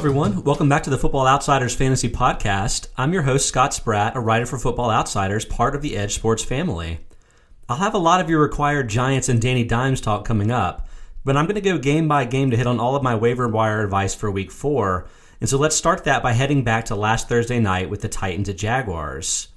everyone. Welcome back to the Football Outsiders Fantasy Podcast. I'm your host, Scott Spratt, a writer for Football Outsiders, part of the EdjSports family. I'll have a lot of your required Giants and Danny Dimes talk coming up, but I'm going to go game by game to hit on all of my waiver wire advice for week four. And so let's start that by heading back to last Thursday night with the Titans at Jaguars.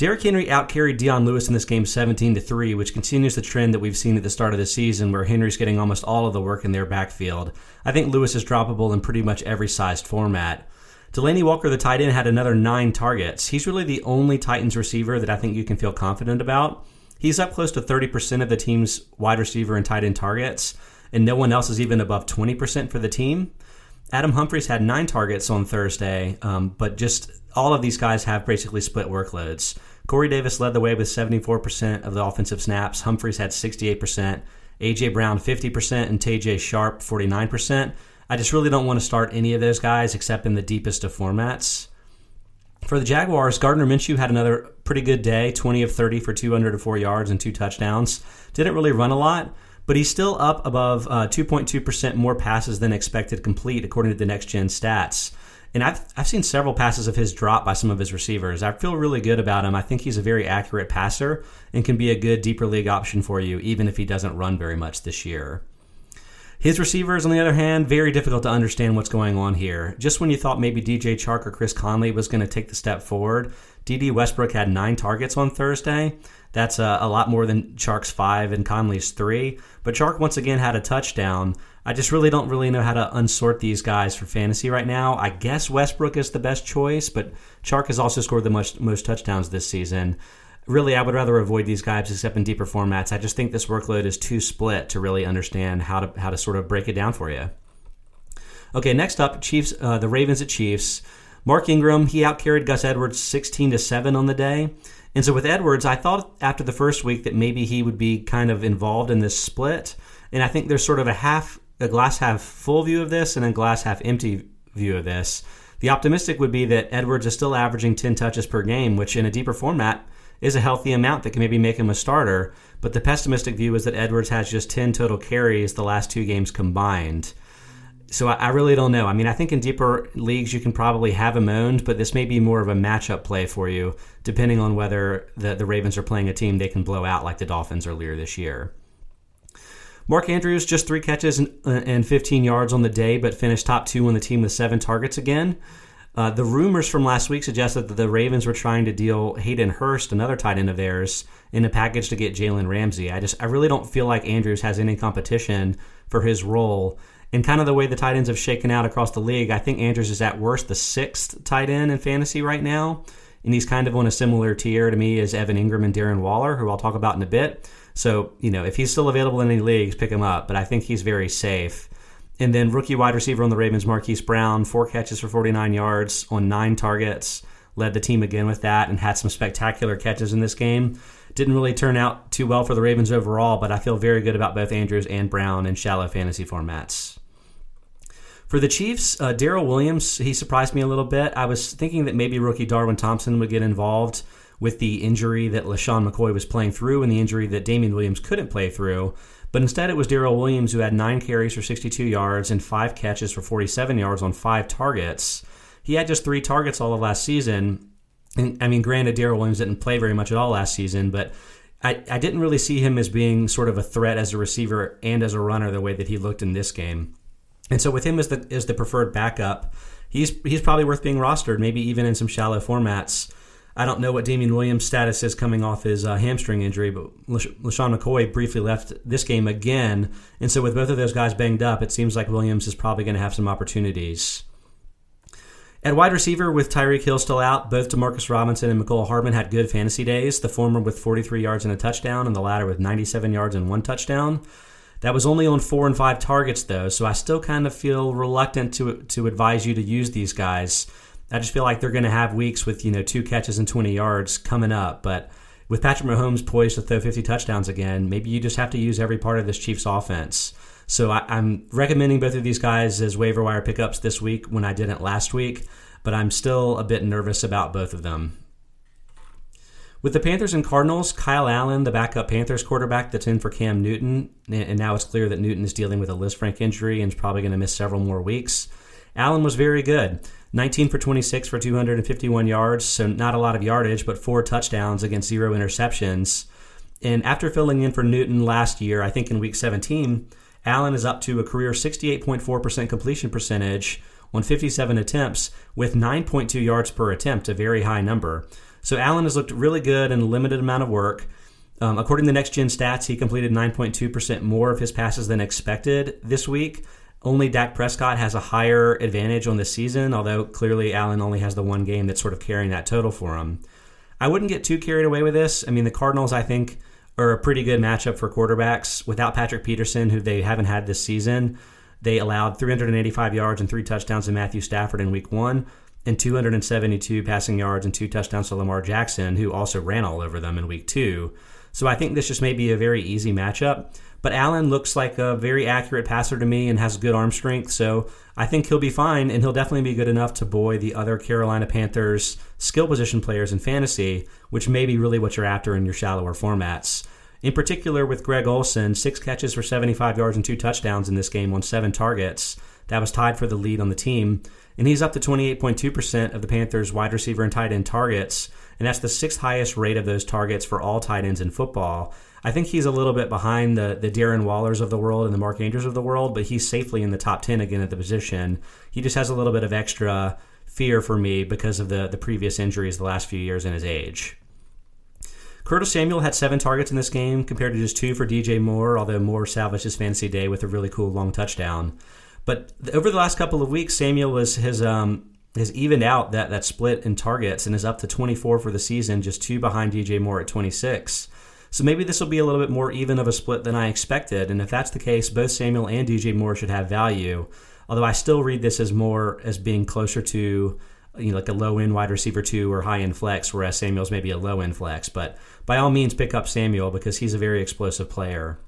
Derrick Henry outcarried Dion Lewis in this game 17 to 3, which continues the trend that we've seen at the start of the season where Henry's getting almost all of the work in their backfield. I think Lewis is droppable in pretty much every sized format. Delanie Walker, the tight end, had another nine targets. He's really the only Titans receiver that I think you can feel confident about. He's up close to 30% of the team's wide receiver and tight end targets, and no one else is even above 20% for the team. Adam Humphries had nine targets on Thursday, um, but just all of these guys have basically split workloads. Corey Davis led the way with 74% of the offensive snaps. Humphries had 68%, AJ Brown 50%, and Tajae Sharpe 49%. I just really don't want to start any of those guys except in the deepest of formats. For the Jaguars, Gardner Minshew had another pretty good day 20 of 30 for 204 yards and two touchdowns. Didn't really run a lot, but he's still up above uh, 2.2% more passes than expected complete, according to the next gen stats. And I've, I've seen several passes of his drop by some of his receivers. I feel really good about him. I think he's a very accurate passer and can be a good deeper league option for you, even if he doesn't run very much this year. His receivers, on the other hand, very difficult to understand what's going on here. Just when you thought maybe DJ Chark or Chris Conley was going to take the step forward, Dede Westbrook had nine targets on Thursday. That's a, a, lot more than Chark's five and Conley's three. But Chark once again had a touchdown. I just really don't really know how to unsort these guys for fantasy right now. I guess Westbrook is the best choice, but Chark has also scored the most, most touchdowns this season. Really, I would rather avoid these guys except in deeper formats. I just think this workload is too split to really understand how to how to sort of break it down for you. Okay, next up, Chiefs. Uh, the Ravens at Chiefs. Mark Ingram he outcarried Gus Edwards sixteen to seven on the day. And so with Edwards, I thought after the first week that maybe he would be kind of involved in this split. And I think there's sort of a half, a glass half full view of this and a glass half empty view of this. The optimistic would be that Edwards is still averaging 10 touches per game, which in a deeper format is a healthy amount that can maybe make him a starter. But the pessimistic view is that Edwards has just 10 total carries the last two games combined so I, I, really don't know. I mean, I think in deeper leagues you can probably have him owned, but this may be more of a matchup play for you, depending on whether the, the Ravens are playing a team they can blow out like the Dolphins earlier this year. Mark Andrews just three catches and, and 15 yards on the day, but finished top two on the team with seven targets again. Uh, the rumors from last week suggested that the Ravens were trying to deal Hayden Hurst, another tight end of theirs, in a package to get Jalen Ramsey. I just I really don't feel like Andrews has any competition for his role and kind of the way the tight ends have shaken out across the league, I think Andrews is at worst the sixth tight end in fantasy right now. And he's kind of on a similar tier to me as Evan Engram and Darren Waller, who I'll talk about in a bit. So, you know, if he's still available in any leagues, pick him up. But I think he's very safe. And then rookie wide receiver on the Ravens, Marquise Brown, four catches for 49 yards on nine targets. Led the team again with that and had some spectacular catches in this game. Didn't really turn out too well for the Ravens overall, but I feel very good about both Andrews and Brown in shallow fantasy formats. For the Chiefs, uh, Darrel Williams, he surprised me a little bit. I was thinking that maybe rookie Darwin Thompson would get involved with the injury that LeSean McCoy was playing through and the injury that Damien Williams couldn't play through. But instead, it was Darrel Williams who had nine carries for 62 yards and five catches for 47 yards on five targets. He had just three targets all of last season. And, I mean, granted, Darrel Williams didn't play very much at all last season, but I, I didn't really see him as being sort of a threat as a receiver and as a runner the way that he looked in this game. And so with him as the as the preferred backup, he's he's probably worth being rostered, maybe even in some shallow formats. I don't know what Damien Williams' status is coming off his uh, hamstring injury, but LeSean McCoy briefly left this game again. And so, with both of those guys banged up, it seems like Williams is probably going to have some opportunities. At wide receiver, with Tyreek Hill still out, both Demarcus Robinson and Mecole Hardman had good fantasy days, the former with 43 yards and a touchdown, and the latter with 97 yards and one touchdown. That was only on four and five targets though, so I still kind of feel reluctant to to advise you to use these guys. I just feel like they're going to have weeks with you know two catches and 20 yards coming up, but with Patrick Mahomes poised to throw 50 touchdowns again, maybe you just have to use every part of this Chiefs offense. So I, am recommending both of these guys as waiver wire pickups this week when I didn't last week, but I'm still a bit nervous about both of them. With the Panthers and Cardinals, Kyle Allen, the backup Panthers quarterback that's in for Cam Newton, and now it's clear that Newton is dealing with a Lisfranc injury and is probably going to miss several more weeks. Allen was very good. 19 for 26 for 251 yards, so not a lot of yardage, but four touchdowns against zero interceptions. And after filling in for Newton last year, I think in week 17, Allen is up to a career 68.4% completion percentage on 57 attempts with 9.2 yards per attempt, a very high number. So Allen has looked really good in a limited amount of work. Um, according to Next Gen Stats, he completed 9.2% more of his passes than expected this week. Only Dak Prescott has a higher advantage on the season, although clearly Allen only has the one game that's sort of carrying that total for him. I wouldn't get too carried away with this. I mean, the Cardinals, I think, are a pretty good matchup for quarterbacks. Without Patrick Peterson, who they haven't had this season, they allowed 385 yards and three touchdowns to Matthew Stafford in week one, and 272 passing yards and two touchdowns to Lamar Jackson, who also ran all over them in week two. So I think this just may be a very easy matchup. But Allen looks like a very accurate passer to me and has good arm strength, so I think he'll be fine, and he'll definitely be good enough to buoy the other Carolina Panthers skill position players in fantasy, which may be really what you're after in your shallower formats. In particular, with Greg Olsen, six catches for 75 yards and two touchdowns in this game on seven targets. That was tied for the lead on the team. And he's up to 28.2% of the Panthers' wide receiver and tight end targets. And that's the sixth highest rate of those targets for all tight ends in football. I think he's a little bit behind the, the Darren Wallers of the world and the Mark Andrews of the world, but he's safely in the top 10 again at the position. He just has a little bit of extra fear for me because of the, the previous injuries the last few years and his age. Curtis Samuel had seven targets in this game compared to just two for DJ Moore, although Moore salvaged his fantasy day with a really cool long touchdown. But over the last couple of weeks, Samuel was, has um, has evened out that, that split in targets and is up to 24 for the season, just two behind DJ Moore at 26. So maybe this will be a little bit more even of a split than I expected. And if that's the case, both Samuel and DJ Moore should have value. Although I still read this as more as being closer to you know, like a low end wide receiver two or high end flex, whereas Samuel's maybe a low end flex. But by all means, pick up Samuel because he's a very explosive player.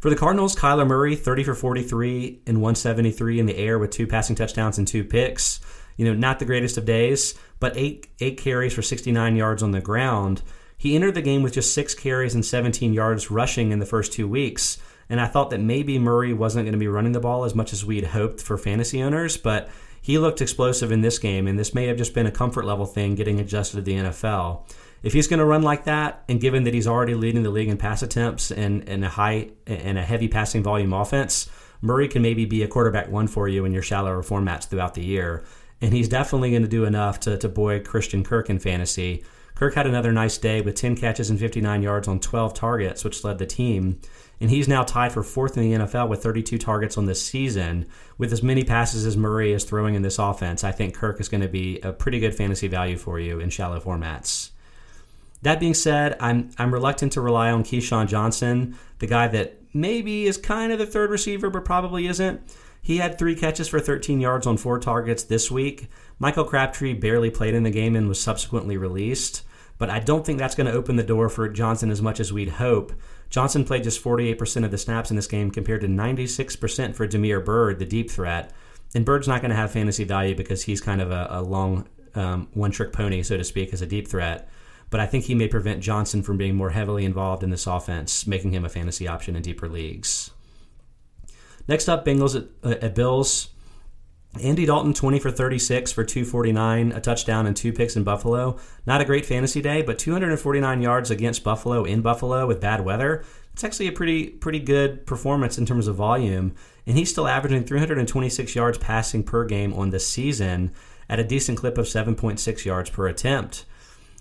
For the Cardinals, Kyler Murray, 30 for 43 and 173 in the air with two passing touchdowns and two picks. You know, not the greatest of days, but eight eight carries for 69 yards on the ground. He entered the game with just six carries and 17 yards rushing in the first two weeks. And I thought that maybe Murray wasn't going to be running the ball as much as we'd hoped for fantasy owners, but he looked explosive in this game, and this may have just been a comfort level thing getting adjusted to the NFL. If he's going to run like that, and given that he's already leading the league in pass attempts and, and a high and a heavy passing volume offense, Murray can maybe be a quarterback one for you in your shallower formats throughout the year. And he's definitely going to do enough to, to buoy Christian Kirk in fantasy. Kirk had another nice day with 10 catches and 59 yards on 12 targets, which led the team. And he's now tied for fourth in the NFL with 32 targets on this season. With as many passes as Murray is throwing in this offense, I think Kirk is going to be a pretty good fantasy value for you in shallow formats. That being said, I'm I'm reluctant to rely on KeeSean Johnson, the guy that maybe is kind of the third receiver, but probably isn't. He had three catches for 13 yards on four targets this week. Michael Crabtree barely played in the game and was subsequently released, but I don't think that's going to open the door for Johnson as much as we'd hope. Johnson played just 48% of the snaps in this game compared to 96% for Damiere Byrd, the deep threat. And Byrd's not going to have fantasy value because he's kind of a, a long um, one trick pony, so to speak, as a deep threat. But I think he may prevent Johnson from being more heavily involved in this offense, making him a fantasy option in deeper leagues. Next up, Bengals at, at Bills. Andy Dalton, 20 for 36 for 249, a touchdown and two picks in Buffalo. Not a great fantasy day, but 249 yards against Buffalo in Buffalo with bad weather. It's actually a pretty pretty good performance in terms of volume, and he's still averaging 326 yards passing per game on the season at a decent clip of 7.6 yards per attempt.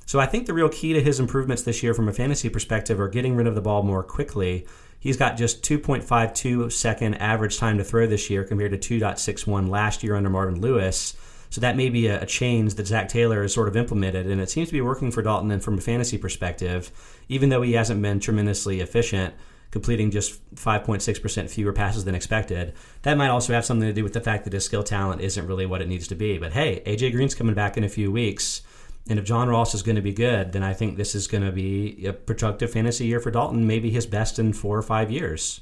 So I think the real key to his improvements this year from a fantasy perspective are getting rid of the ball more quickly He's got just 2.52 second average time to throw this year compared to 2.61 last year under Marvin Lewis. So that may be a, change that Zac Taylor has sort of implemented, and it seems to be working for Dalton. And from a fantasy perspective, even though he hasn't been tremendously efficient, completing just 5.6% fewer passes than expected, that might also have something to do with the fact that his skill talent isn't really what it needs to be. But hey, AJ Green's coming back in a few weeks. And if John Ross is going to be good, then I think this is going to be a productive fantasy year for Dalton, maybe his best in four or five years.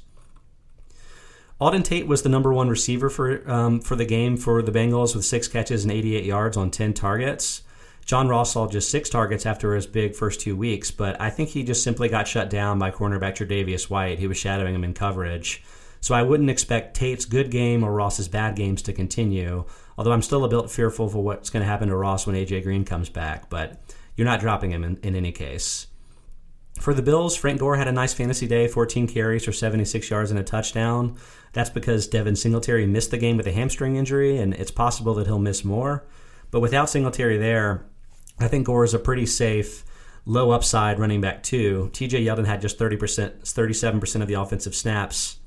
Auden Tate was the number one receiver for um, for the game for the Bengals with six catches and 88 yards on 10 targets. John Ross saw just six targets after his big first two weeks, but I think he just simply got shut down by cornerback Tre'Davious White. He was shadowing him in coverage. So I wouldn't expect Tate's good game or Ross's bad games to continue. Although I'm still a bit fearful for what's going to happen to Ross when AJ Green comes back, but you're not dropping him in, in any case. For the Bills, Frank Gore had a nice fantasy day 14 carries for 76 yards and a touchdown. That's because Devin Singletary missed the game with a hamstring injury, and it's possible that he'll miss more. But without Singletary there, I think Gore is a pretty safe, low upside running back, too. TJ Yeldon had just 30%, 37% of the offensive snaps,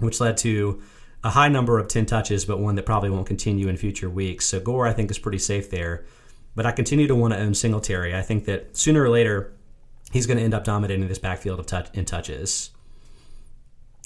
which led to a high number of 10 touches, but one that probably won't continue in future weeks. So Gore, I think, is pretty safe there. But I continue to want to own Singletary. I think that sooner or later, he's going to end up dominating this backfield of touch, in touches.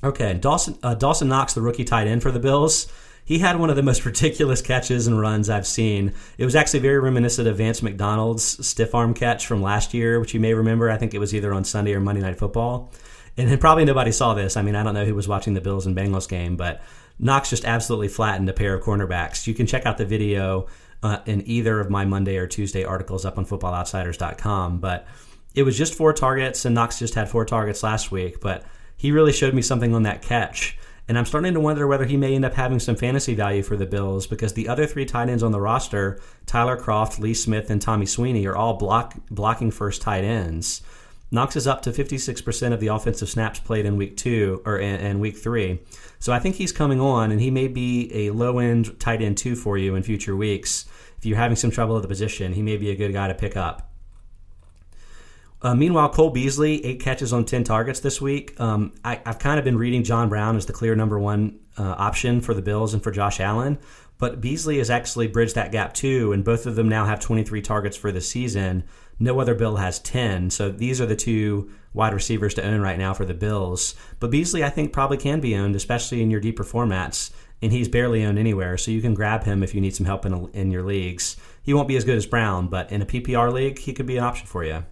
Okay, Dawson, uh, Dawson Knox, the rookie tight end for the Bills, he had one of the most ridiculous catches and runs I've seen. It was actually very reminiscent of Vance McDonald's stiff arm catch from last year, which you may remember. I think it was either on Sunday or Monday Night Football. And probably nobody saw this. I mean, I don't know who was watching the Bills and Bengals game, but Knox just absolutely flattened a pair of cornerbacks. You can check out the video uh, in either of my Monday or Tuesday articles up on footballoutsiders.com. But it was just four targets, and Knox just had four targets last week. But he really showed me something on that catch. And I'm starting to wonder whether he may end up having some fantasy value for the Bills because the other three tight ends on the roster, Tyler Kroft, Lee Smith, and Tommy Sweeney, are all block, blocking first tight ends. Knox is up to 56% of the offensive snaps played in week two or in, in week three. So I think he's coming on, and he may be a low end tight end two for you in future weeks. If you're having some trouble at the position, he may be a good guy to pick up. Uh, meanwhile, Cole Beasley, eight catches on 10 targets this week. Um, I, have kind of been reading John Brown as the clear number one uh, option for the Bills and for Josh Allen, but Beasley has actually bridged that gap too, and both of them now have 23 targets for the season. No other Bill has 10. So these are the two wide receivers to own right now for the Bills. But Beasley, I think, probably can be owned, especially in your deeper formats, and he's barely owned anywhere. So you can grab him if you need some help in, a, in your leagues. He won't be as good as Brown, but in a PPR league, he could be an option for you.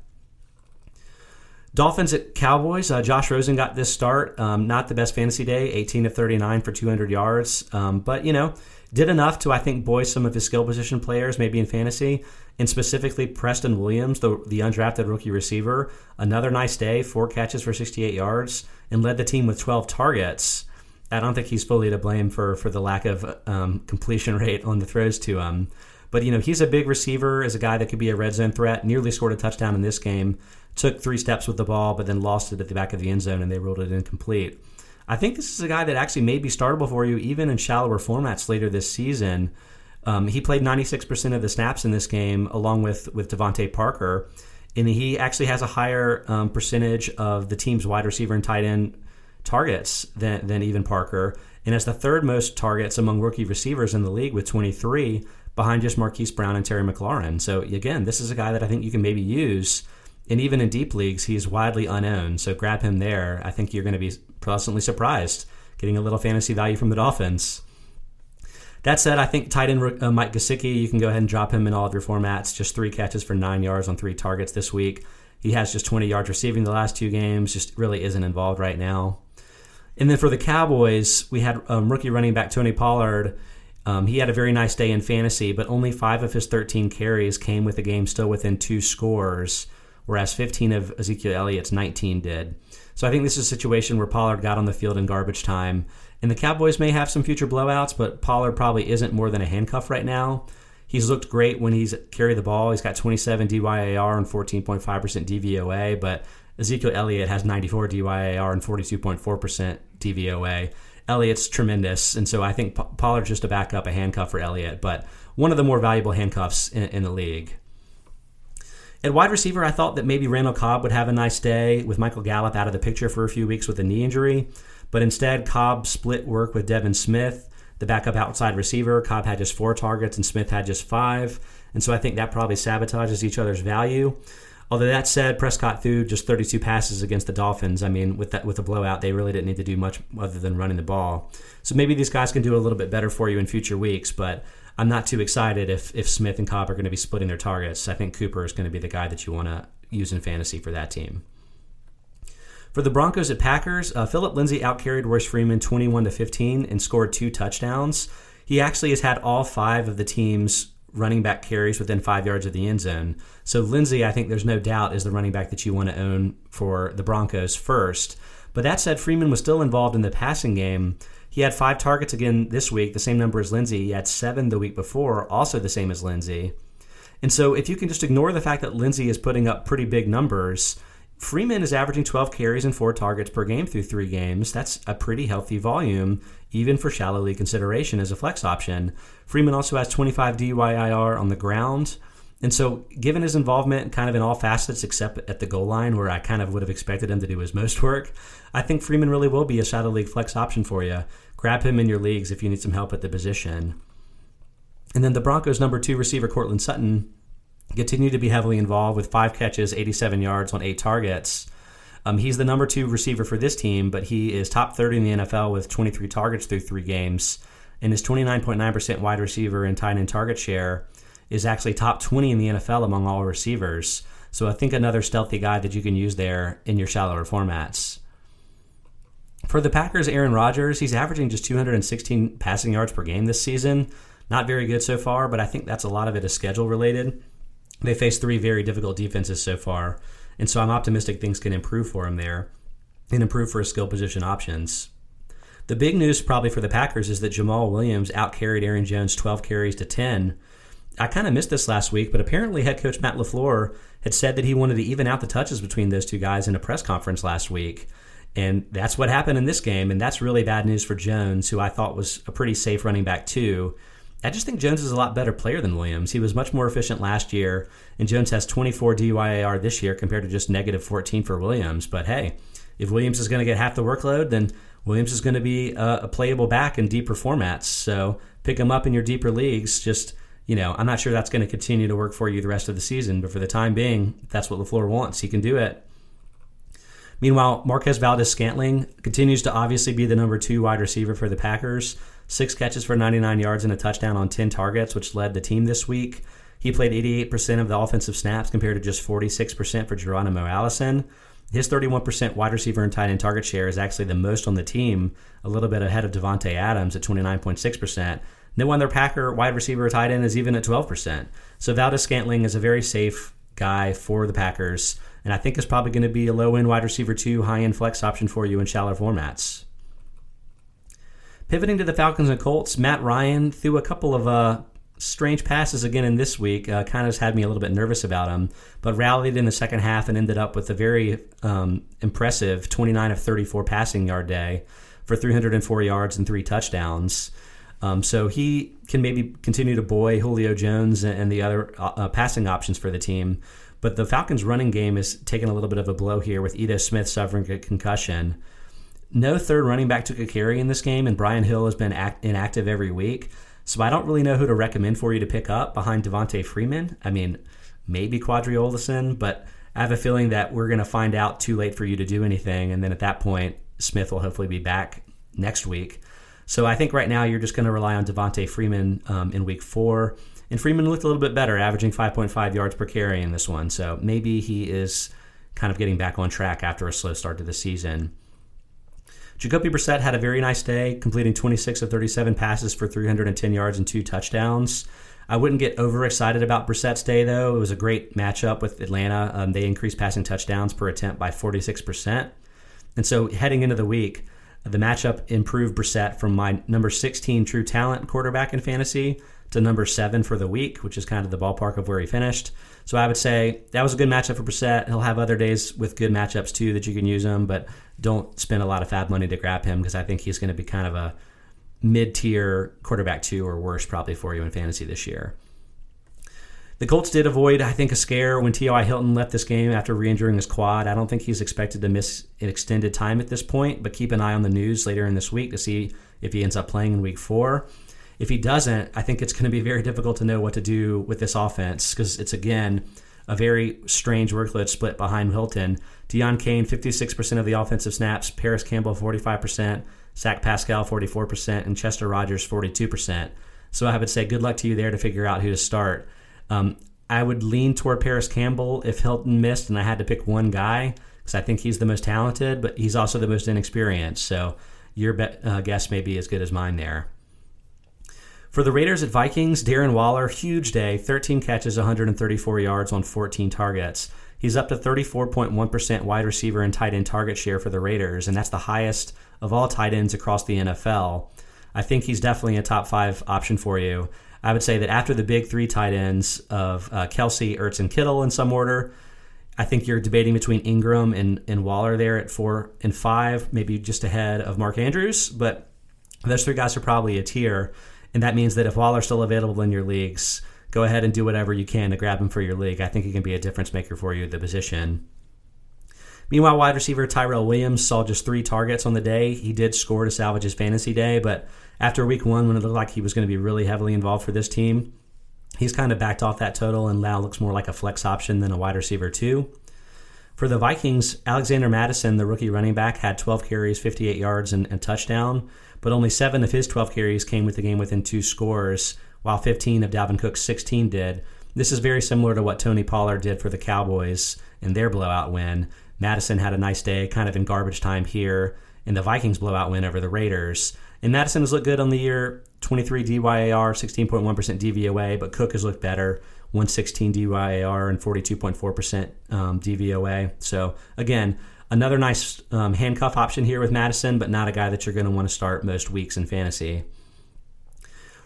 Dolphins at Cowboys. Uh, Josh Rosen got this start. Um, not the best fantasy day, 18 of 39 for 200 yards. Um, but, you know, did enough to, I think, buoy some of his skill position players, maybe in fantasy, and specifically Preston Williams, the, the undrafted rookie receiver. Another nice day, four catches for 68 yards, and led the team with 12 targets. I don't think he's fully to blame for, for the lack of um, completion rate on the throws to him. But, you know, he's a big receiver, is a guy that could be a red zone threat, nearly scored a touchdown in this game took three steps with the ball, but then lost it at the back of the end zone and they ruled it incomplete. I think this is a guy that actually may be startable for you even in shallower formats later this season. Um, he played 96% of the snaps in this game along with, with DeVante Parker. And he actually has a higher um, percentage of the team's wide receiver and tight end targets than, than even Parker. And has the third most targets among rookie receivers in the league with 23, behind just Marquise Brown and Terry McLaurin. So, again, this is a guy that I think you can maybe use and even in deep leagues, he's widely unowned. So grab him there. I think you're going to be pleasantly surprised getting a little fantasy value from the Dolphins. That said, I think tight end uh, Mike Gesicki, you can go ahead and drop him in all of your formats. Just three catches for nine yards on three targets this week. He has just 20 yards receiving the last two games, just really isn't involved right now. And then for the Cowboys, we had um, rookie running back Tony Pollard. Um, he had a very nice day in fantasy, but only five of his 13 carries came with the game still within two scores whereas 15 of Ezekiel Elliott's 19 did. So I think this is a situation where Pollard got on the field in garbage time. And the Cowboys may have some future blowouts, but Pollard probably isn't more than a handcuff right now. He's looked great when he's carried the ball. He's got 27 DYAR and 14.5% DVOA, but Ezekiel Elliott has 94 DYAR and 42.4% DVOA. Elliott's tremendous, and so I think Pollard's just a backup, a handcuff for Elliott, but one of the more valuable handcuffs in, in the league. At wide receiver, I thought that maybe Randall Cobb would have a nice day with Michael Gallup out of the picture for a few weeks with a knee injury. But instead, Cobb split work with Devin Smith, the backup outside receiver. Cobb had just four targets and Smith had just five. And so I think that probably sabotages each other's value. Although that said, Prescott threw just 32 passes against the Dolphins. I mean, with that with the blowout, they really didn't need to do much other than running the ball. So maybe these guys can do a little bit better for you in future weeks. But I'm not too excited if if Smith and Cobb are going to be splitting their targets. I think Cooper is going to be the guy that you want to use in fantasy for that team. For the Broncos at Packers, uh, Phillip Lindsay outcarried Royce Freeman 21 to 15 and scored two touchdowns. He actually has had all five of the team's running back carries within five yards of the end zone. So Lindsay, I think there's no doubt, is the running back that you want to own for the Broncos first. But that said, Freeman was still involved in the passing game. He had five targets again this week, the same number as Lindsay. He had seven the week before, also the same as Lindsay. And so if you can just ignore the fact that Lindsay is putting up pretty big numbers, Freeman is averaging 12 carries and four targets per game through three games. That's a pretty healthy volume, even for shallow league consideration as a flex option. Freeman also has 25 DYAR on the ground. And so, given his involvement kind of in all facets except at the goal line, where I kind of would have expected him to do his most work, I think Freeman really will be a shadow league flex option for you. Grab him in your leagues if you need some help at the position. And then the Broncos' number two receiver, Courtland Sutton, continued to be heavily involved with five catches, 87 yards on eight targets. Um, he's the number two receiver for this team, but he is top 30 in the NFL with 23 targets through three games. And his 29.9% wide receiver and tight end target share is actually top 20 in the NFL among all receivers. So I think another stealthy guy that you can use there in your shallower formats. For the Packers, Aaron Rodgers, he's averaging just 216 passing yards per game this season. Not very good so far, but I think that's a lot of it is schedule related. They face three very difficult defenses so far, and so I'm optimistic things can improve for him there and improve for his skill position options. The big news probably for the Packers is that Jamaal Williams outcarried Aaron Jones 12 carries to 10. I kind of missed this last week, but apparently head coach Matt LaFleur had said that he wanted to even out the touches between those two guys in a press conference last week. And that's what happened in this game, and that's really bad news for Jones, who I thought was a pretty safe running back too. I just think Jones is a lot better player than Williams. He was much more efficient last year, and Jones has 24 DYAR this year compared to just negative 14 for Williams. But hey, if Williams is going to get half the workload, then Williams is going to be a, a, playable back in deeper formats. So pick him up in your deeper leagues. Just you know, I'm not sure that's going to continue to work for you the rest of the season, but for the time being, that's what LaFleur wants. He can do it. Meanwhile, Marquez Valdes Scantling continues to obviously be the number two wide receiver for the Packers six catches for 99 yards and a touchdown on 10 targets, which led the team this week. He played 88% of the offensive snaps compared to just 46% for Geronimo Allison. His 31% wide receiver and tight end target share is actually the most on the team, a little bit ahead of Davante Adams at 29.6%. No other Packer wide receiver or tight end is even at 12%. So Valdes Scantling is a very safe guy for the Packers, and I think is probably going to be a low end wide receiver two, high end flex option for you in shallow formats. Pivoting to the Falcons and Colts, Matt Ryan threw a couple of uh, strange passes again in this week. Uh, kind of had me a little bit nervous about him, but rallied in the second half and ended up with a very um, impressive 29 of 34 passing yard day for 304 yards and three touchdowns. Um, so he can maybe continue to buoy Julio Jones and the other uh, uh, passing options for the team. But the Falcons' running game is taking a little bit of a blow here with Ito Smith suffering a concussion. No third running back took a carry in this game, and Brian Hill has been act- inactive every week. So I don't really know who to recommend for you to pick up behind Devonta Freeman. I mean, maybe Qadree Ollison, but I have a feeling that we're going to find out too late for you to do anything. And then at that point, Smith will hopefully be back next week. So I think right now you're just going to rely on Devonta Freeman um, in week four. And Freeman looked a little bit better, averaging 5.5 yards per carry in this one. So maybe he is kind of getting back on track after a slow start to the season. Jacoby Brissett had a very nice day, completing 26 of 37 passes for 310 yards and two touchdowns. I wouldn't get overexcited about Brissett's day, though. It was a great matchup with Atlanta. Um, they increased passing touchdowns per attempt by 46%. And so heading into the week, the matchup improved Brissett from my number 16 true talent quarterback in fantasy to number seven for the week, which is kind of the ballpark of where he finished. So I would say that was a good matchup for Brissett. He'll have other days with good matchups too that you can use him, but don't spend a lot of FAAB money to grab him because I think he's going to be kind of a mid-tier quarterback two or worse probably for you in fantasy this year. The Colts did avoid, I think, a scare when T.Y. Hilton left this game after re-injuring his quad. I don't think he's expected to miss an extended time at this point, but keep an eye on the news later in this week to see if he ends up playing in week four. If he doesn't, I think it's going to be very difficult to know what to do with this offense because it's, again, a very strange workload split behind Hilton. Deon Cain, 56% of the offensive snaps, Parris Campbell, 45%, Zach Pascal, 44%, and Chester Rogers, 42%. So I would say good luck to you there to figure out who to start. Um, I would lean toward Parris Campbell if Hilton missed and I had to pick one guy because I think he's the most talented, but he's also the most inexperienced. So your uh, guess may be as good as mine there. For the Raiders at Vikings, Darren Waller, huge day, 13 catches, 134 yards on 14 targets. He's up to 34.1% wide receiver and tight end target share for the Raiders, and that's the highest of all tight ends across the NFL. I think he's definitely a top five option for you. I would say that after the big three tight ends of uh, Kelce, Ertz, and Kittle in some order, I think you're debating between Engram and, and Waller there at four and five, maybe just ahead of Mark Andrews. But those three guys are probably a tier. And that means that if Waller's still available in your leagues, go ahead and do whatever you can to grab him for your league. I think he can be a difference maker for you at the position. Meanwhile, wide receiver Tyrell Williams saw just three targets on the day. He did score to salvage his fantasy day, but after week one, when it looked like he was going to be really heavily involved for this team, he's kind of backed off that total and now looks more like a flex option than a wide receiver, too. For the Vikings, Alexander Mattison, the rookie running back, had 12 carries, 58 yards, and a touchdown but only seven of his 12 carries came with the game within two scores, while 15 of Dalvin Cook's 16 did. This is very similar to what Tony Pollard did for the Cowboys in their blowout win. Mattison had a nice day, kind of in garbage time here, in the Vikings blowout win over the Raiders. And Mattison has looked good on the year 23 DYAR, 16.1% DVOA, but Cook has looked better 116 DYAR and 42.4% um, DVOA. So, again, Another nice um, handcuff option here with Mattison, but not a guy that you're going to want to start most weeks in fantasy.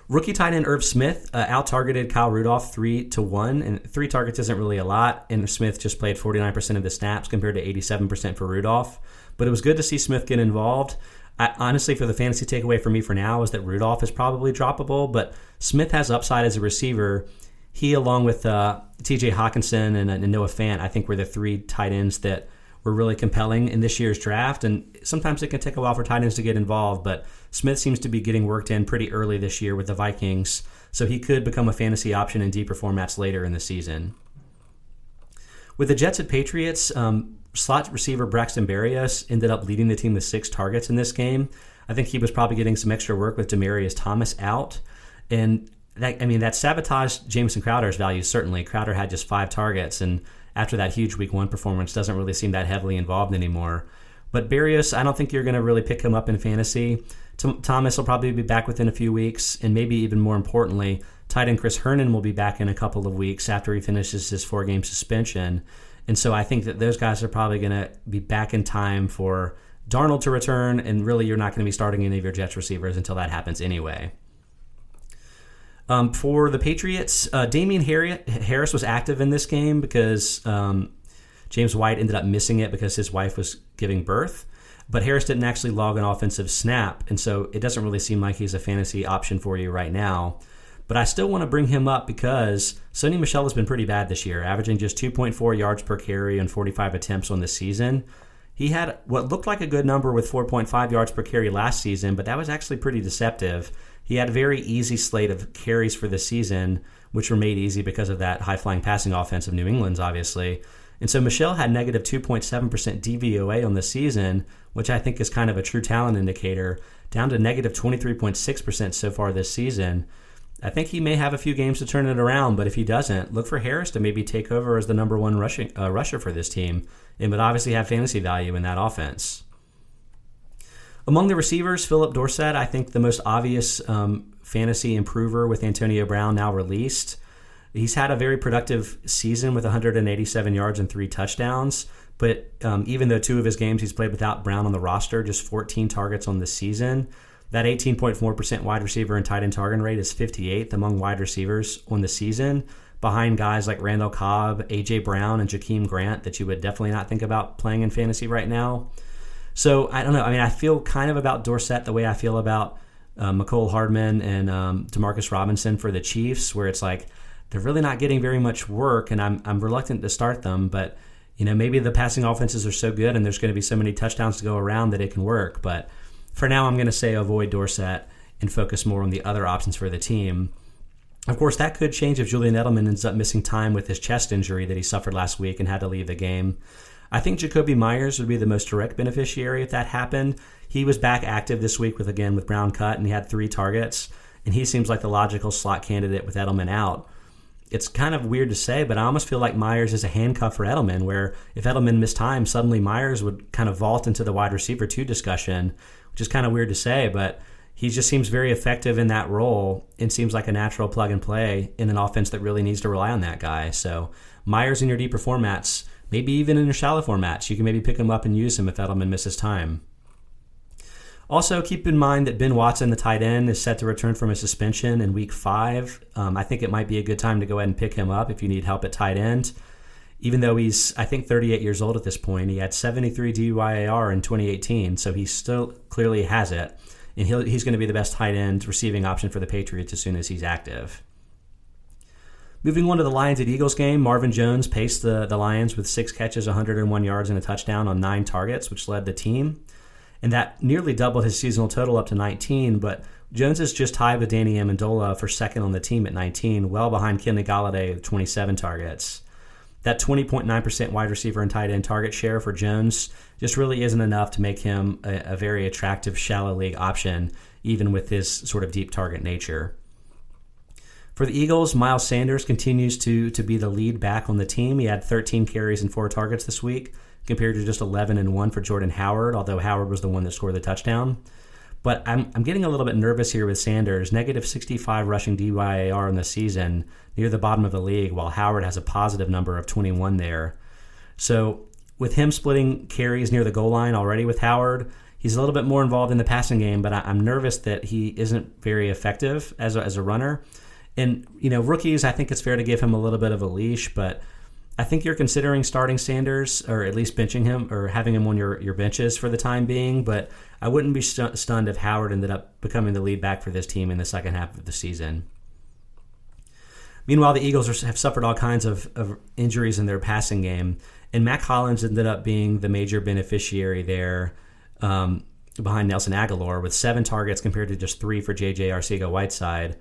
Rookie tight end Irv Smith uh, out targeted Kyle Rudolph three to one, and three targets isn't really a lot. And Smith just played 49% of the snaps compared to 87% for Rudolph. But it was good to see Smith get involved. I, honestly, for the fantasy takeaway for me for now is that Rudolph is probably droppable, but Smith has upside as a receiver. He, along with uh, T.J. Hockenson and, and Noah Fant, I think were the three tight ends that were really compelling in this year's draft. And sometimes it can take a while for tight ends to get involved, but Smith seems to be getting worked in pretty early this year with the Vikings, so he could become a fantasy option in deeper formats later in the season. With the Jets at Patriots, um, slot receiver Braxton Berrios ended up leading the team with six targets in this game. I think he was probably getting some extra work with Demaryius Thomas out. And that, I mean, that sabotaged Jamison Crowder's value, certainly. Crowder had just five targets, and after that huge week one performance, doesn't really seem that heavily involved anymore. But Berrios, I don't think you're going to really pick him up in fantasy. T- Thomas will probably be back within a few weeks, and maybe even more importantly, tight end Chris Herndon will be back in a couple of weeks after he finishes his four game suspension. And so I think that those guys are probably going to be back in time for Darnold to return, and really you're not going to be starting any of your Jets receivers until that happens anyway. Um, for the Patriots, uh, Damien Harris was active in this game because um, James White ended up missing it because his wife was giving birth. But Harris didn't actually log an offensive snap, and so it doesn't really seem like he's a fantasy option for you right now. But I still want to bring him up because Sony Michel has been pretty bad this year, averaging just 2.4 yards per carry and 45 attempts on the season. He had what looked like a good number with 4.5 yards per carry last season, but that was actually pretty deceptive. He had a very easy slate of carries for the season, which were made easy because of that high flying passing offense of New England's, obviously. And so Michel had negative 2.7% DVOA on the season, which I think is kind of a true talent indicator, down to negative 23.6% so far this season. I think he may have a few games to turn it around, but if he doesn't, look for Harris to maybe take over as the number one rushing, uh, rusher for this team. It would obviously have fantasy value in that offense. Among the receivers, Phillip Dorsett, I think the most obvious um, fantasy improver with Antonio Brown now released. He's had a very productive season with 187 yards and three touchdowns. But um, even though two of his games he's played without Brown on the roster, just 14 targets on the season, that 18.4% wide receiver and tight end target rate is 58th among wide receivers on the season, behind guys like Randall Cobb, A.J. Brown, and Jakeem Grant that you would definitely not think about playing in fantasy right now. So I don't know. I mean, I feel kind of about Dorsett the way I feel about uh, Mecole Hardman and um, Demarcus Robinson for the Chiefs, where it's like they're really not getting very much work, and I'm I'm reluctant to start them. But you know, maybe the passing offenses are so good, and there's going to be so many touchdowns to go around that it can work. But for now, I'm going to say avoid Dorsett and focus more on the other options for the team. Of course, that could change if Julian Edelman ends up missing time with his chest injury that he suffered last week and had to leave the game. I think Jakobi Meyers would be the most direct beneficiary if that happened. He was back active this week with again with Brown cut, and he had three targets, and he seems like the logical slot candidate with Edelman out. It's kind of weird to say, but I almost feel like Meyers is a handcuff for Edelman, where if Edelman missed time, suddenly Meyers would kind of vault into the wide receiver two discussion, which is kind of weird to say, but he just seems very effective in that role and seems like a natural plug and play in an offense that really needs to rely on that guy. So Meyers in your deeper formats, maybe even in your shallow formats, you can maybe pick him up and use him if Edelman misses time. Also, keep in mind that Ben Watson, the tight end, is set to return from a suspension in week five. Um, I think it might be a good time to go ahead and pick him up if you need help at tight end. Even though he's, I think, 38 years old at this point, he had 73 DYAR in 2018, so he still clearly has it and he's going to be the best tight end receiving option for the Patriots as soon as he's active. Moving on to the Lions at Eagles game, Marvin Jones paced the, the Lions with six catches, 101 yards, and a touchdown on nine targets, which led the team. And that nearly doubled his seasonal total up to 19. But Jones is just tied with Danny Amendola for second on the team at 19, well behind Kenny Golladay with 27 targets. That 20.9% wide receiver and tight end target share for Jones just really isn't enough to make him a, a very attractive shallow league option, even with his sort of deep target nature. For the Eagles, Miles Sanders continues to to be the lead back on the team. He had 13 carries and four targets this week, compared to just 11 and one for Jordan Howard. Although Howard was the one that scored the touchdown. But I'm, I'm getting a little bit nervous here with Sanders. Negative 65 rushing DYAR in the season, near the bottom of the league, while Howard has a positive number of 21 there. So with him splitting carries near the goal line already with Howard, he's a little bit more involved in the passing game, but I, am nervous that he isn't very effective as a, as a runner. And, you know, rookies, I think it's fair to give him a little bit of a leash, but I think you're considering starting Sanders or at least benching him or having him on your, your benches for the time being. But I wouldn't be st- stunned if Howard ended up becoming the lead back for this team in the second half of the season. Meanwhile, the Eagles are, have suffered all kinds of, of injuries in their passing game. And Mack Hollins ended up being the major beneficiary there um, behind Nelson Agholor with seven targets compared to just three for J.J. Arcega-Whiteside.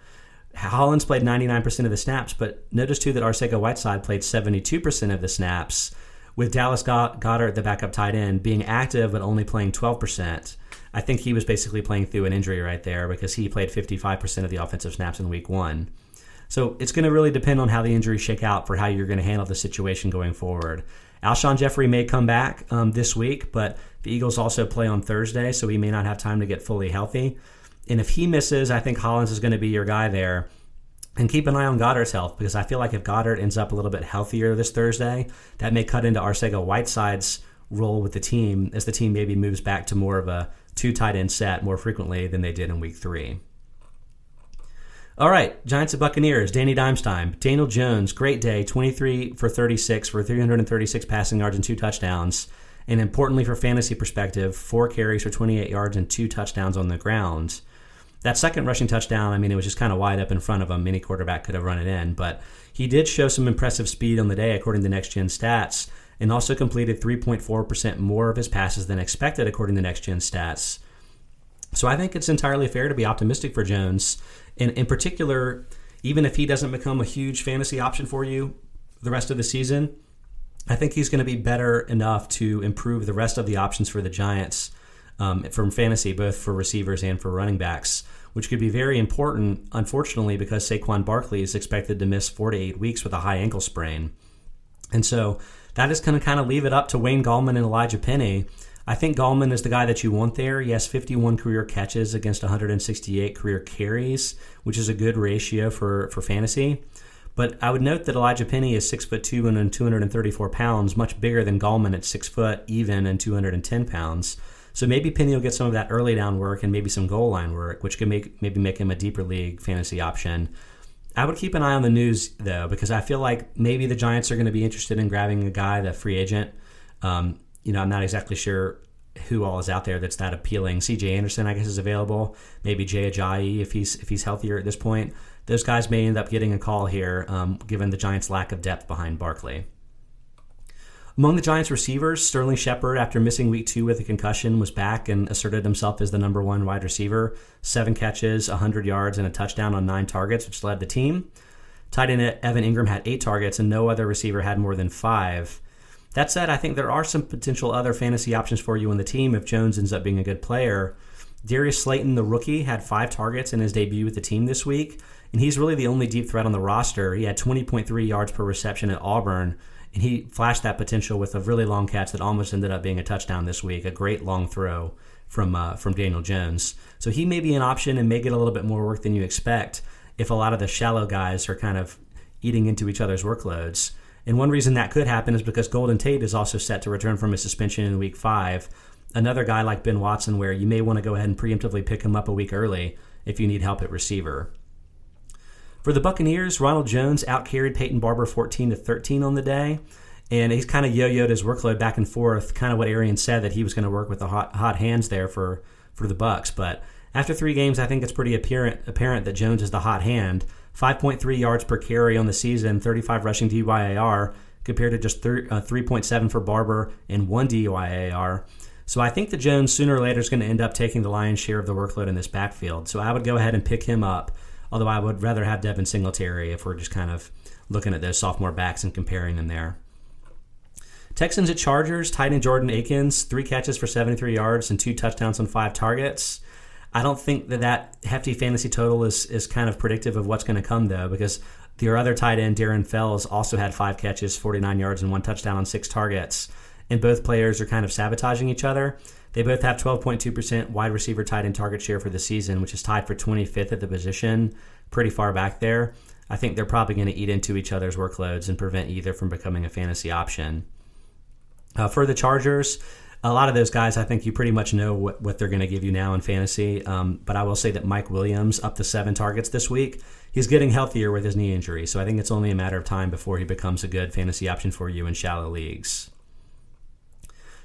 Hollins played 99% of the snaps, but notice too that Arcega-Whiteside played 72% of the snaps, with Dallas Goedert, the backup tight end, being active but only playing 12%. I think he was basically playing through an injury right there because he played 55% of the offensive snaps in week one. So it's going to really depend on how the injuries shake out for how you're going to handle the situation going forward. Alshon Jeffery may come back um, this week, but the Eagles also play on Thursday, so he may not have time to get fully healthy. And if he misses, I think Hollins is going to be your guy there. And keep an eye on Goedert's health because I feel like if Goedert ends up a little bit healthier this Thursday, that may cut into Arcega-Whiteside's role with the team as the team maybe moves back to more of a two tight end set more frequently than they did in week three. All right, Giants and Buccaneers, Danny Dimes time. Daniel Jones, great day, 23 for 36 for 336 passing yards and two touchdowns. And importantly, for fantasy perspective, four carries for 28 yards and two touchdowns on the ground. That second rushing touchdown, I mean, it was just kind of wide up in front of him. Any quarterback could have run it in, but he did show some impressive speed on the day, according to Next Gen Stats, and also completed 3.4% more of his passes than expected, according to Next Gen Stats. So I think it's entirely fair to be optimistic for Jones. And in particular, even if he doesn't become a huge fantasy option for you the rest of the season, I think he's going to be better enough to improve the rest of the options for the Giants um, from fantasy, both for receivers and for running backs, which could be very important, unfortunately, because Saquon Barkley is expected to miss four to eight weeks with a high ankle sprain. And so that is going to kind of leave it up to Wayne Gallman and Elijhaa Penny I think Gallman is the guy that you want there. He has 51 career catches against 168 career carries, which is a good ratio for, for fantasy. But I would note that Elijhaa Penny is six foot two and 234 pounds, much bigger than Gallman at six foot even and 210 pounds. So maybe Penny will get some of that early down work and maybe some goal line work, which could make maybe make him a deeper league fantasy option. I would keep an eye on the news though, because I feel like maybe the Giants are going to be interested in grabbing a guy, the free agent. Um, you know, I'm not exactly sure who all is out there that's that appealing. C.J. Anderson, I guess, is available. Maybe Jay Ajayi if he's if he's healthier at this point. Those guys may end up getting a call here, um, given the Giants' lack of depth behind Barkley. Among the Giants' receivers, Sterling Shepard, after missing week two with a concussion, was back and asserted himself as the number one wide receiver. Seven catches, 100 yards, and a touchdown on nine targets, which led the team. Tight end Evan Engram had eight targets, and no other receiver had more than five. That said, I think there are some potential other fantasy options for you on the team if Jones ends up being a good player. Darius Slayton, the rookie, had five targets in his debut with the team this week, and he's really the only deep threat on the roster. He had 20.3 yards per reception at Auburn and he flashed that potential with a really long catch that almost ended up being a touchdown this week. A great long throw from uh, from Daniel Jones. So he may be an option and may get a little bit more work than you expect if a lot of the shallow guys are kind of eating into each other's workloads. And one reason that could happen is because Golden Tate is also set to return from his suspension in week five. Another guy like Ben Watson, where you may want to go ahead and preemptively pick him up a week early if you need help at receiver. For the Buccaneers, Ronald Jones outcarried Peyton Barber 14 to 13 on the day, and he's kind of yo-yoed his workload back and forth. Kind of what Arians said that he was going to work with the hot, hot hands there for for the Bucs. But after three games, I think it's pretty apparent apparent that Jones is the hot hand. 5.3 yards per carry on the season, 35 rushing DYAR, compared to just 3, uh, 3.7 for Barber and one DYAR. So I think that Jones sooner or later is going to end up taking the lion's share of the workload in this backfield. So I would go ahead and pick him up Although I would rather have Devin Singletary if we're just kind of looking at those sophomore backs and comparing them there. Texans at Chargers, tight end Jordan Akins, three catches for 73 yards and two touchdowns on five targets. I don't think that that hefty fantasy total is, is kind of predictive of what's going to come, though, because your other tight end, Darren Fells, also had five catches, 49 yards, and one touchdown on six targets. And both players are kind of sabotaging each other. They both have 12.2% wide receiver tight end target share for the season, which is tied for 25th at the position, pretty far back there. I think they're probably going to eat into each other's workloads and prevent either from becoming a fantasy option. Uh, for the Chargers, a lot of those guys, I think you pretty much know what, what they're going to give you now in fantasy. Um, but I will say that Mike Williams up to seven targets this week. He's getting healthier with his knee injury, so I think it's only a matter of time before he becomes a good fantasy option for you in shallow leagues.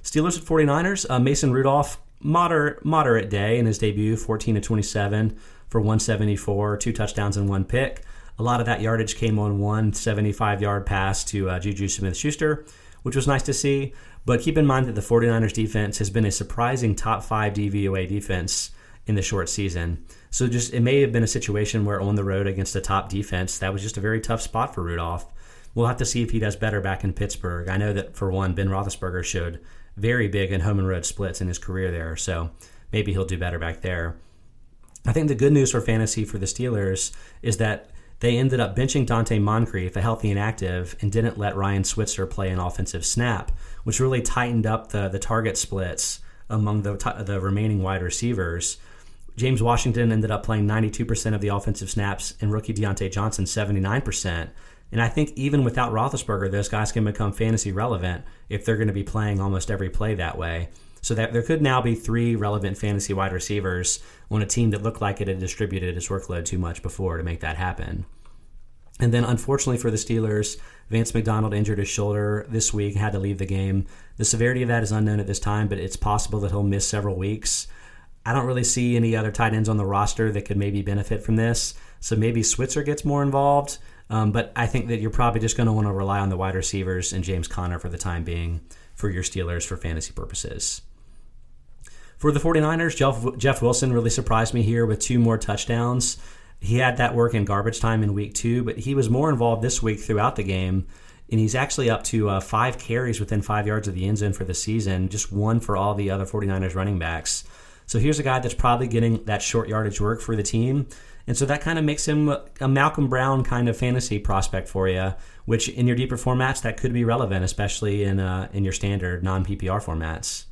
Steelers at 49ers. Uh, Mason Rudolph, moderate, moderate day in his debut, 14 to 27 for 174, two touchdowns and one pick. A lot of that yardage came on one 75 yard pass to uh, Juju Smith Schuster, which was nice to see. But keep in mind that the 49ers defense has been a surprising top five DVOA defense in the short season. So just it may have been a situation where on the road against a top defense, that was just a very tough spot for Rudolph. We'll have to see if he does better back in Pittsburgh. I know that for one, Ben Roethlisberger showed very big in home and road splits in his career there. So maybe he'll do better back there. I think the good news for fantasy for the Steelers is that they ended up benching Donte Moncrief, a healthy and active, and didn't let Ryan Switzer play an offensive snap, which really tightened up the, the target splits among the, the remaining wide receivers. James Washington ended up playing 92% of the offensive snaps, and rookie Diontae Johnson 79%. And I think even without Roethlisberger, those guys can become fantasy relevant if they're going to be playing almost every play that way. So that there could now be three relevant fantasy wide receivers on a team that looked like it had distributed its workload too much before to make that happen. And then, unfortunately for the Steelers, Vance McDonald injured his shoulder this week, had to leave the game. The severity of that is unknown at this time, but it's possible that he'll miss several weeks. I don't really see any other tight ends on the roster that could maybe benefit from this. So maybe Switzer gets more involved. Um, but I think that you're probably just going to want to rely on the wide receivers and James Conner for the time being for your Steelers for fantasy purposes. For the 49ers, Jeff, Jeff Wilson really surprised me here with two more touchdowns. He had that work in garbage time in week two, but he was more involved this week throughout the game. And he's actually up to uh, five carries within five yards of the end zone for the season, just one for all the other 49ers running backs. So here's a guy that's probably getting that short yardage work for the team. And so that kind of makes him a Malcolm Brown kind of fantasy prospect for you, which in your deeper formats that could be relevant, especially in uh, in your standard non PPR formats.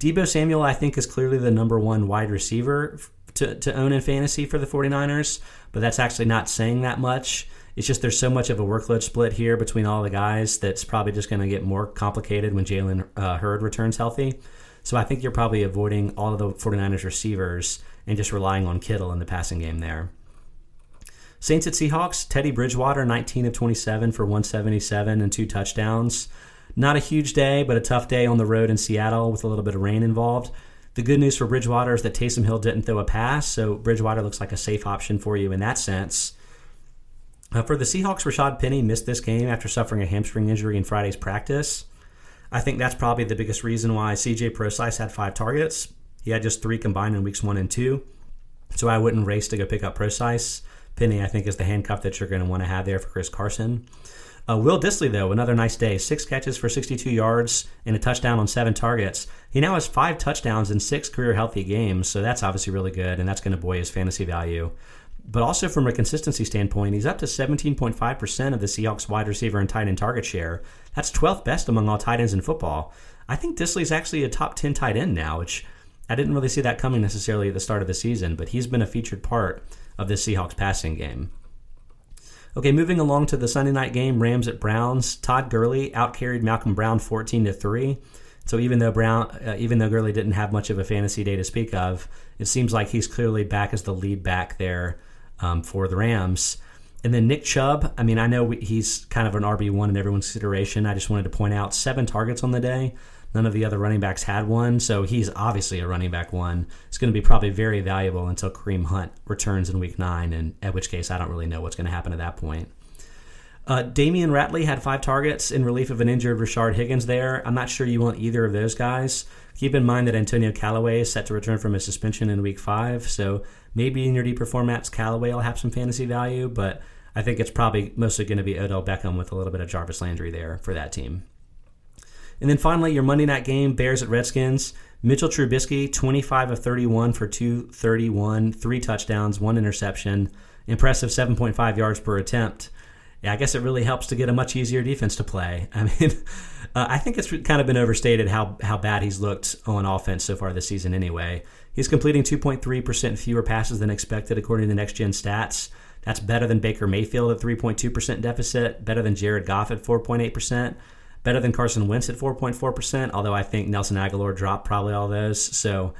Deebo Samuel, I think, is clearly the number one wide receiver to, to own in fantasy for the 49ers, but that's actually not saying that much. It's just there's so much of a workload split here between all the guys that's probably just going to get more complicated when Jalen uh, Hurd returns healthy. So I think you're probably avoiding all of the 49ers receivers and just relying on Kittle in the passing game there. Saints at Seahawks, Teddy Bridgewater, 19 of 27 for 177 and two touchdowns. Not a huge day, but a tough day on the road in Seattle with a little bit of rain involved. The good news for Bridgewater is that Taysom Hill didn't throw a pass, so Bridgewater looks like a safe option for you in that sense. Uh, for the Seahawks, Rashad Penny missed this game after suffering a hamstring injury in Friday's practice. I think that's probably the biggest reason why CJ Prosise had five targets. He had just three combined in weeks one and two. So I wouldn't race to go pick up Prosise. Penny, I think, is the handcuff that you're going to want to have there for Chris Carson. Uh, Will Dissly, though, another nice day. Six catches for 62 yards and a touchdown on seven targets. He now has five touchdowns in six career healthy games, so that's obviously really good, and that's going to buoy his fantasy value. but also from a consistency standpoint, he's up to 17.5% of the Seahawks wide receiver and tight end target share. That's 12th best among all tight ends in football. I think Dissly's actually a top 10 tight end now, which I didn't really see that coming necessarily at the start of the season, but he's been a featured part of the Seahawks passing game. Okay, moving along to the Sunday night game, Rams at Browns. Todd Gurley outcarried Malcolm Brown 14 to 3. So even though Brown, uh, even though Gurley didn't have much of a fantasy day to speak of, it seems like he's clearly back as the lead back there um, for the Rams. And then Nick Chubb, I mean, I know he's kind of an RB1 in everyone's consideration. I just wanted to point out seven targets on the day. None of the other running backs had one, so he's obviously a running back one. It's going to be probably very valuable until Kareem Hunt returns in week nine, and at which case I don't really know what's going to happen at that point. Uh, Damion Ratley had five targets in relief of an injured Rashard Higgins there. I'm not sure you want either of those guys. Keep in mind that Antonio Callaway is set to return from his suspension in week five, so maybe in your deeper formats, Callaway will have some fantasy value, but I think it's probably mostly going to be Odell Beckham with a little bit of Jarvis Landry there for that team. And then finally, your Monday night game, Bears at Redskins. Mitchell Trubisky, 25 of 31 for 231, three touchdowns, one interception, impressive 7.5 yards per attempt. Yeah, I guess it really helps to get a much easier defense to play. I mean, uh, I think it's kind of been overstated how, how bad he's looked on offense so far this season anyway. He's completing 2.3% fewer passes than expected according to the next gen stats. That's better than Baker Mayfield at 3.2% deficit, better than Jared Goff at 4.8%, better than Carson Wentz at 4.4%, although I think Nelson Agholor dropped probably all those. So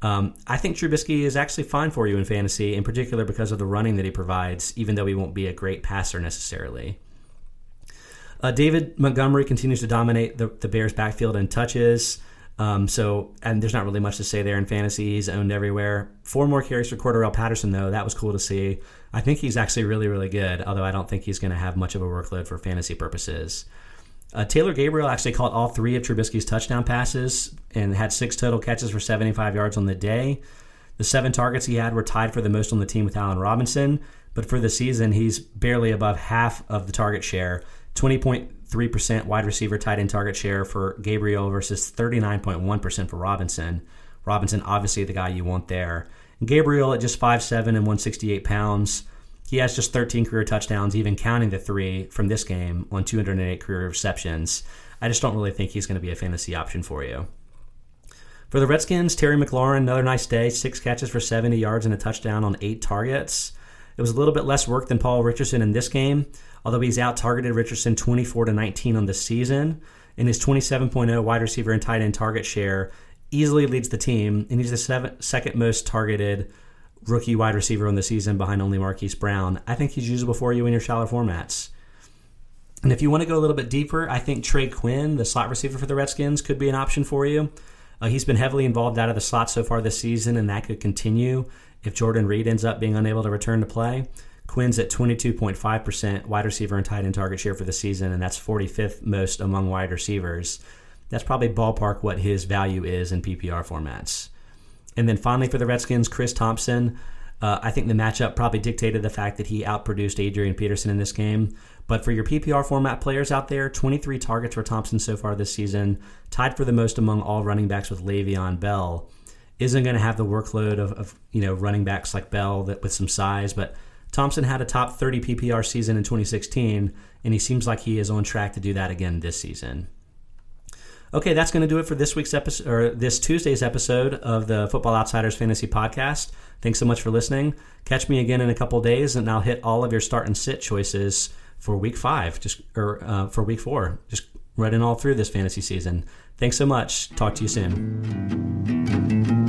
um, I think Trubisky is actually fine for you in fantasy, in particular because of the running that he provides, even though he won't be a great passer necessarily. Uh, David Montgomery continues to dominate the, the Bears' backfield in touches. Um, so, and there's not really much to say there in fantasy. He's owned everywhere. Four more carries for Cordarrelle Patterson, though. That was cool to see. I think he's actually really, really good, although I don't think he's going to have much of a workload for fantasy purposes. Uh, Taylor Gabriel actually caught all three of Trubisky's touchdown passes and had six total catches for 75 yards on the day. The seven targets he had were tied for the most on the team with Allen Robinson, but for the season, he's barely above half of the target share 20.3% wide receiver tight end target share for Gabriel versus 39.1% for Robinson. Robinson, obviously, the guy you want there. Gabriel at just 5'7 and 168 pounds he has just 13 career touchdowns, even counting the three from this game on 208 career receptions. I just don't really think he's going to be a fantasy option for you. For the Redskins, Terry McLaurin, another nice day, six catches for 70 yards and a touchdown on eight targets. It was a little bit less work than Paul Richardson in this game, although he's out targeted Richardson 24 to 19 on the season. In his 27.0 wide receiver and tight end target share, easily leads the team, and he's the seven, second most targeted rookie wide receiver on the season behind only Marquise Brown. I think he's usable for you in your shallow formats. And if you want to go a little bit deeper, I think Trey Quinn, the slot receiver for the Redskins, could be an option for you. Uh, he's been heavily involved out of the slot so far this season, and that could continue if Jordan Reed ends up being unable to return to play. Quinn's at 22.5% wide receiver and tight end target share for the season, and that's 45th most among wide receivers. That's probably ballpark what his value is in PPR formats. And then finally for the Redskins, Chris Thompson. Uh, I think the matchup probably dictated the fact that he outproduced Adrian Peterson in this game. But for your PPR format players out there, 23 targets for Thompson so far this season, tied for the most among all running backs with Le'Veon Bell. Isn't going to have the workload of, of, you know running backs like Bell that with some size, but Thompson had a top 30 PPR season in 2016, and he seems like he is on track to do that again this season. Okay, that's going to do it for this week's episode or this Tuesday's episode of the Football Outsiders Fantasy Podcast. Thanks so much for listening. Catch me again in a couple days, and I'll hit all of your start and sit choices for Week Five, just or uh, for Week Four. Just running all through this fantasy season. Thanks so much. Talk to you soon.